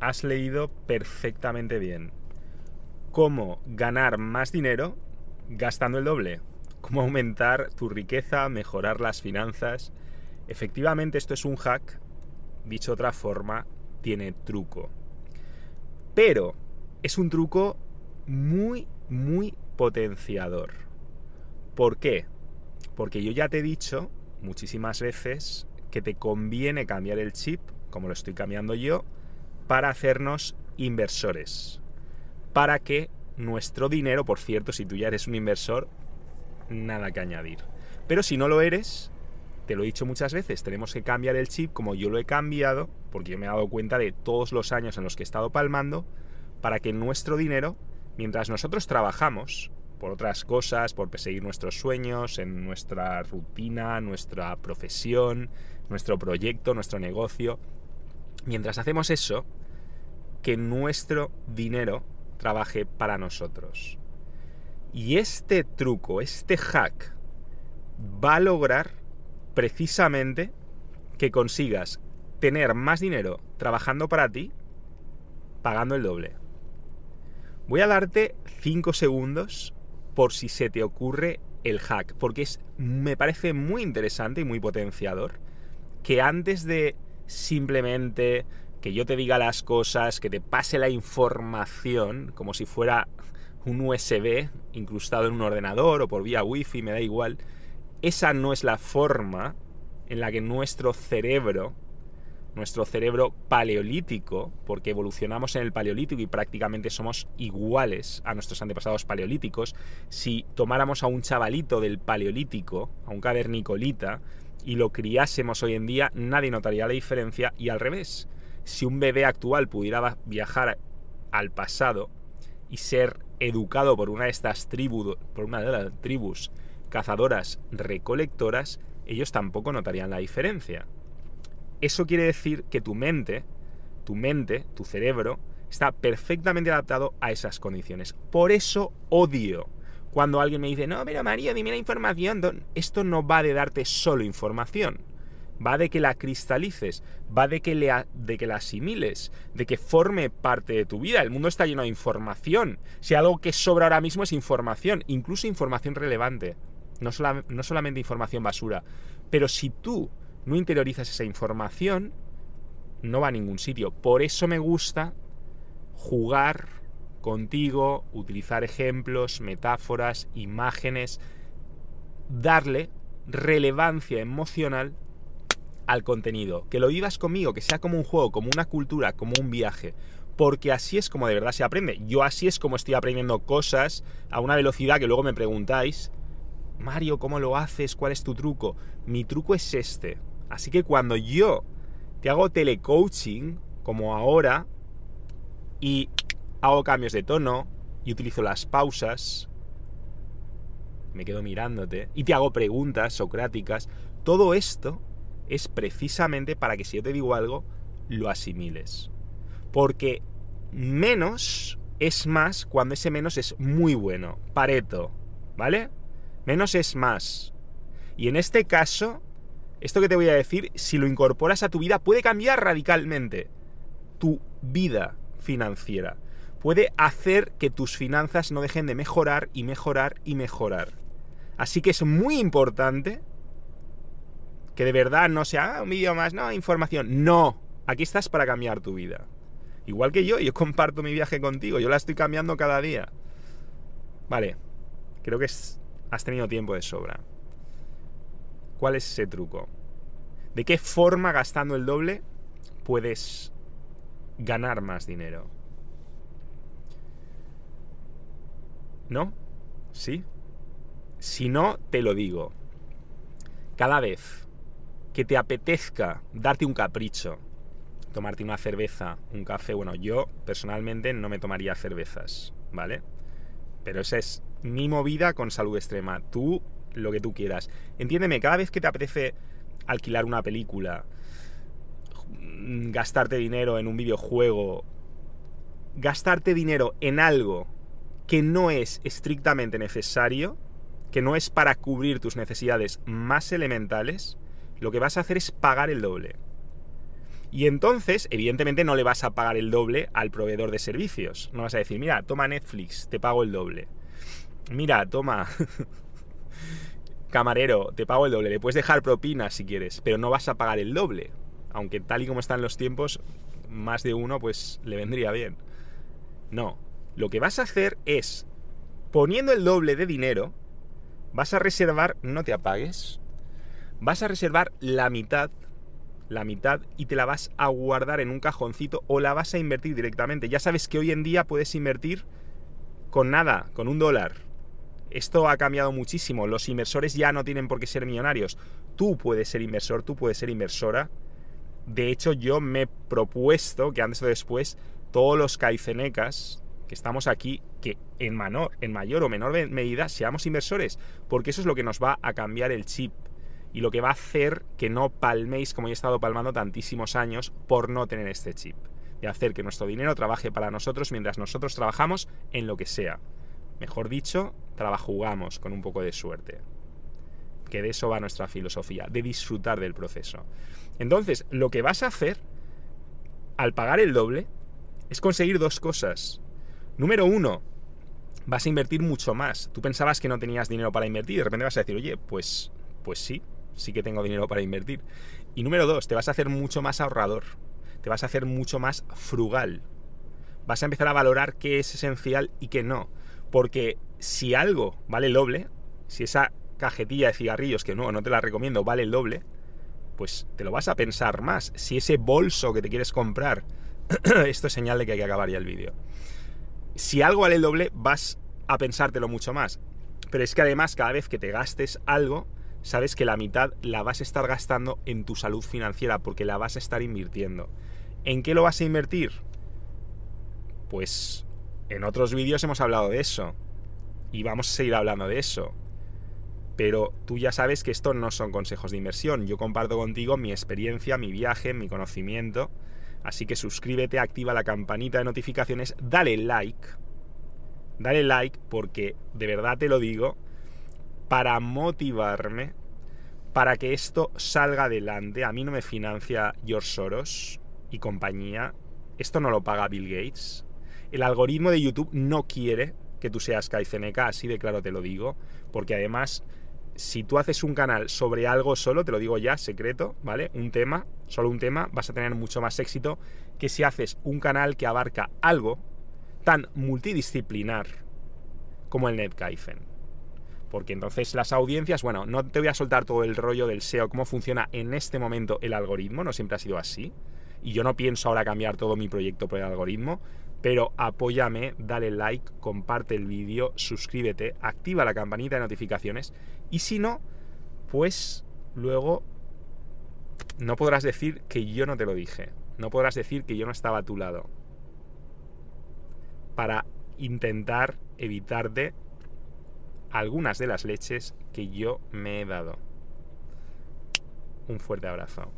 has leído perfectamente bien. Cómo ganar más dinero gastando el doble. Cómo aumentar tu riqueza, mejorar las finanzas. Efectivamente, esto es un hack. Dicho de otra forma, tiene truco. Pero es un truco muy, muy potenciador. ¿Por qué? Porque yo ya te he dicho muchísimas veces que te conviene cambiar el chip, como lo estoy cambiando yo, para hacernos inversores. Para que nuestro dinero, por cierto, si tú ya eres un inversor, nada que añadir. Pero si no lo eres, te lo he dicho muchas veces, tenemos que cambiar el chip como yo lo he cambiado, porque yo me he dado cuenta de todos los años en los que he estado palmando, para que nuestro dinero, mientras nosotros trabajamos por otras cosas, por perseguir nuestros sueños, en nuestra rutina, nuestra profesión, nuestro proyecto, nuestro negocio, mientras hacemos eso, que nuestro dinero trabaje para nosotros. Y este truco, este hack, va a lograr precisamente que consigas tener más dinero trabajando para ti, pagando el doble. Voy a darte 5 segundos por si se te ocurre el hack, porque es, me parece muy interesante y muy potenciador que antes de simplemente que yo te diga las cosas, que te pase la información como si fuera un USB incrustado en un ordenador o por vía wifi, me da igual, esa no es la forma en la que nuestro cerebro, nuestro cerebro paleolítico, porque evolucionamos en el paleolítico y prácticamente somos iguales a nuestros antepasados paleolíticos, si tomáramos a un chavalito del paleolítico, a un cavernicolita, y lo criásemos hoy en día, nadie notaría la diferencia y al revés. Si un bebé actual pudiera viajar al pasado y ser educado por una de estas tribus, por una de las tribus cazadoras recolectoras, ellos tampoco notarían la diferencia. Eso quiere decir que tu mente, tu mente, tu cerebro, está perfectamente adaptado a esas condiciones. Por eso odio cuando alguien me dice, no, pero María, dime la información. Esto no va de darte solo información. Va de que la cristalices, va de que, le, de que la asimiles, de que forme parte de tu vida. El mundo está lleno de información. Si algo que sobra ahora mismo es información, incluso información relevante, no, no solamente información basura. Pero si tú no interiorizas esa información, no va a ningún sitio. Por eso me gusta jugar contigo, utilizar ejemplos, metáforas, imágenes, darle relevancia emocional al contenido, que lo vivas conmigo, que sea como un juego, como una cultura, como un viaje, porque así es como de verdad se aprende. Yo así es como estoy aprendiendo cosas a una velocidad que luego me preguntáis, Mario, ¿cómo lo haces? ¿Cuál es tu truco? Mi truco es este. Así que cuando yo te hago telecoaching, como ahora, y hago cambios de tono y utilizo las pausas, me quedo mirándote y te hago preguntas socráticas. Todo esto es precisamente para que si yo te digo algo, lo asimiles. Porque menos es más cuando ese menos es muy bueno. Pareto, ¿vale? Menos es más. Y en este caso, esto que te voy a decir, si lo incorporas a tu vida, puede cambiar radicalmente tu vida financiera puede hacer que tus finanzas no dejen de mejorar y mejorar y mejorar. Así que es muy importante que de verdad no sea ah, un vídeo más, no, información. No, aquí estás para cambiar tu vida. Igual que yo, yo comparto mi viaje contigo, yo la estoy cambiando cada día. Vale, creo que has tenido tiempo de sobra. ¿Cuál es ese truco? ¿De qué forma gastando el doble puedes ganar más dinero? ¿No? ¿Sí? Si no, te lo digo. Cada vez que te apetezca darte un capricho, tomarte una cerveza, un café, bueno, yo personalmente no me tomaría cervezas, ¿vale? Pero esa es mi movida con salud extrema. Tú, lo que tú quieras. Entiéndeme, cada vez que te apetece alquilar una película, gastarte dinero en un videojuego, gastarte dinero en algo que no es estrictamente necesario, que no es para cubrir tus necesidades más elementales, lo que vas a hacer es pagar el doble. Y entonces, evidentemente, no le vas a pagar el doble al proveedor de servicios. No vas a decir, mira, toma Netflix, te pago el doble. Mira, toma. Camarero, te pago el doble. Le puedes dejar propinas si quieres, pero no vas a pagar el doble. Aunque tal y como están los tiempos, más de uno pues le vendría bien. No. Lo que vas a hacer es, poniendo el doble de dinero, vas a reservar, no te apagues, vas a reservar la mitad, la mitad, y te la vas a guardar en un cajoncito o la vas a invertir directamente. Ya sabes que hoy en día puedes invertir con nada, con un dólar. Esto ha cambiado muchísimo. Los inversores ya no tienen por qué ser millonarios. Tú puedes ser inversor, tú puedes ser inversora. De hecho, yo me he propuesto que antes o después todos los caicenecas que estamos aquí, que en, en mayor o menor medida seamos inversores, porque eso es lo que nos va a cambiar el chip y lo que va a hacer que no palméis como he estado palmando tantísimos años por no tener este chip. De hacer que nuestro dinero trabaje para nosotros mientras nosotros trabajamos en lo que sea. Mejor dicho, trabajugamos con un poco de suerte. Que de eso va nuestra filosofía, de disfrutar del proceso. Entonces, lo que vas a hacer al pagar el doble es conseguir dos cosas. Número uno, vas a invertir mucho más. Tú pensabas que no tenías dinero para invertir y de repente vas a decir, oye, pues, pues sí, sí que tengo dinero para invertir. Y número dos, te vas a hacer mucho más ahorrador. Te vas a hacer mucho más frugal. Vas a empezar a valorar qué es esencial y qué no. Porque si algo vale el doble, si esa cajetilla de cigarrillos, que no, no te la recomiendo, vale el doble, pues te lo vas a pensar más. Si ese bolso que te quieres comprar, esto es señal de que hay que acabar ya el vídeo si algo vale el doble, vas a pensártelo mucho más. Pero es que además, cada vez que te gastes algo, sabes que la mitad la vas a estar gastando en tu salud financiera porque la vas a estar invirtiendo. ¿En qué lo vas a invertir? Pues en otros vídeos hemos hablado de eso. Y vamos a seguir hablando de eso. Pero tú ya sabes que esto no son consejos de inversión. Yo comparto contigo mi experiencia, mi viaje, mi conocimiento Así que suscríbete, activa la campanita de notificaciones, dale like. Dale like porque de verdad te lo digo, para motivarme, para que esto salga adelante. A mí no me financia George Soros y compañía. Esto no lo paga Bill Gates. El algoritmo de YouTube no quiere que tú seas KaiCNK, así de claro te lo digo, porque además si tú haces un canal sobre algo solo, te lo digo ya, secreto, ¿vale? Un tema, solo un tema, vas a tener mucho más éxito que si haces un canal que abarca algo tan multidisciplinar como el NetKaizen. Porque entonces las audiencias, bueno, no te voy a soltar todo el rollo del SEO, cómo funciona en este momento el algoritmo, no siempre ha sido así. Y yo no pienso ahora cambiar todo mi proyecto por el algoritmo, pero apóyame, dale like, comparte el vídeo, suscríbete, activa la campanita de notificaciones y si no, pues luego no podrás decir que yo no te lo dije, no podrás decir que yo no estaba a tu lado para intentar evitarte algunas de las leches que yo me he dado. Un fuerte abrazo.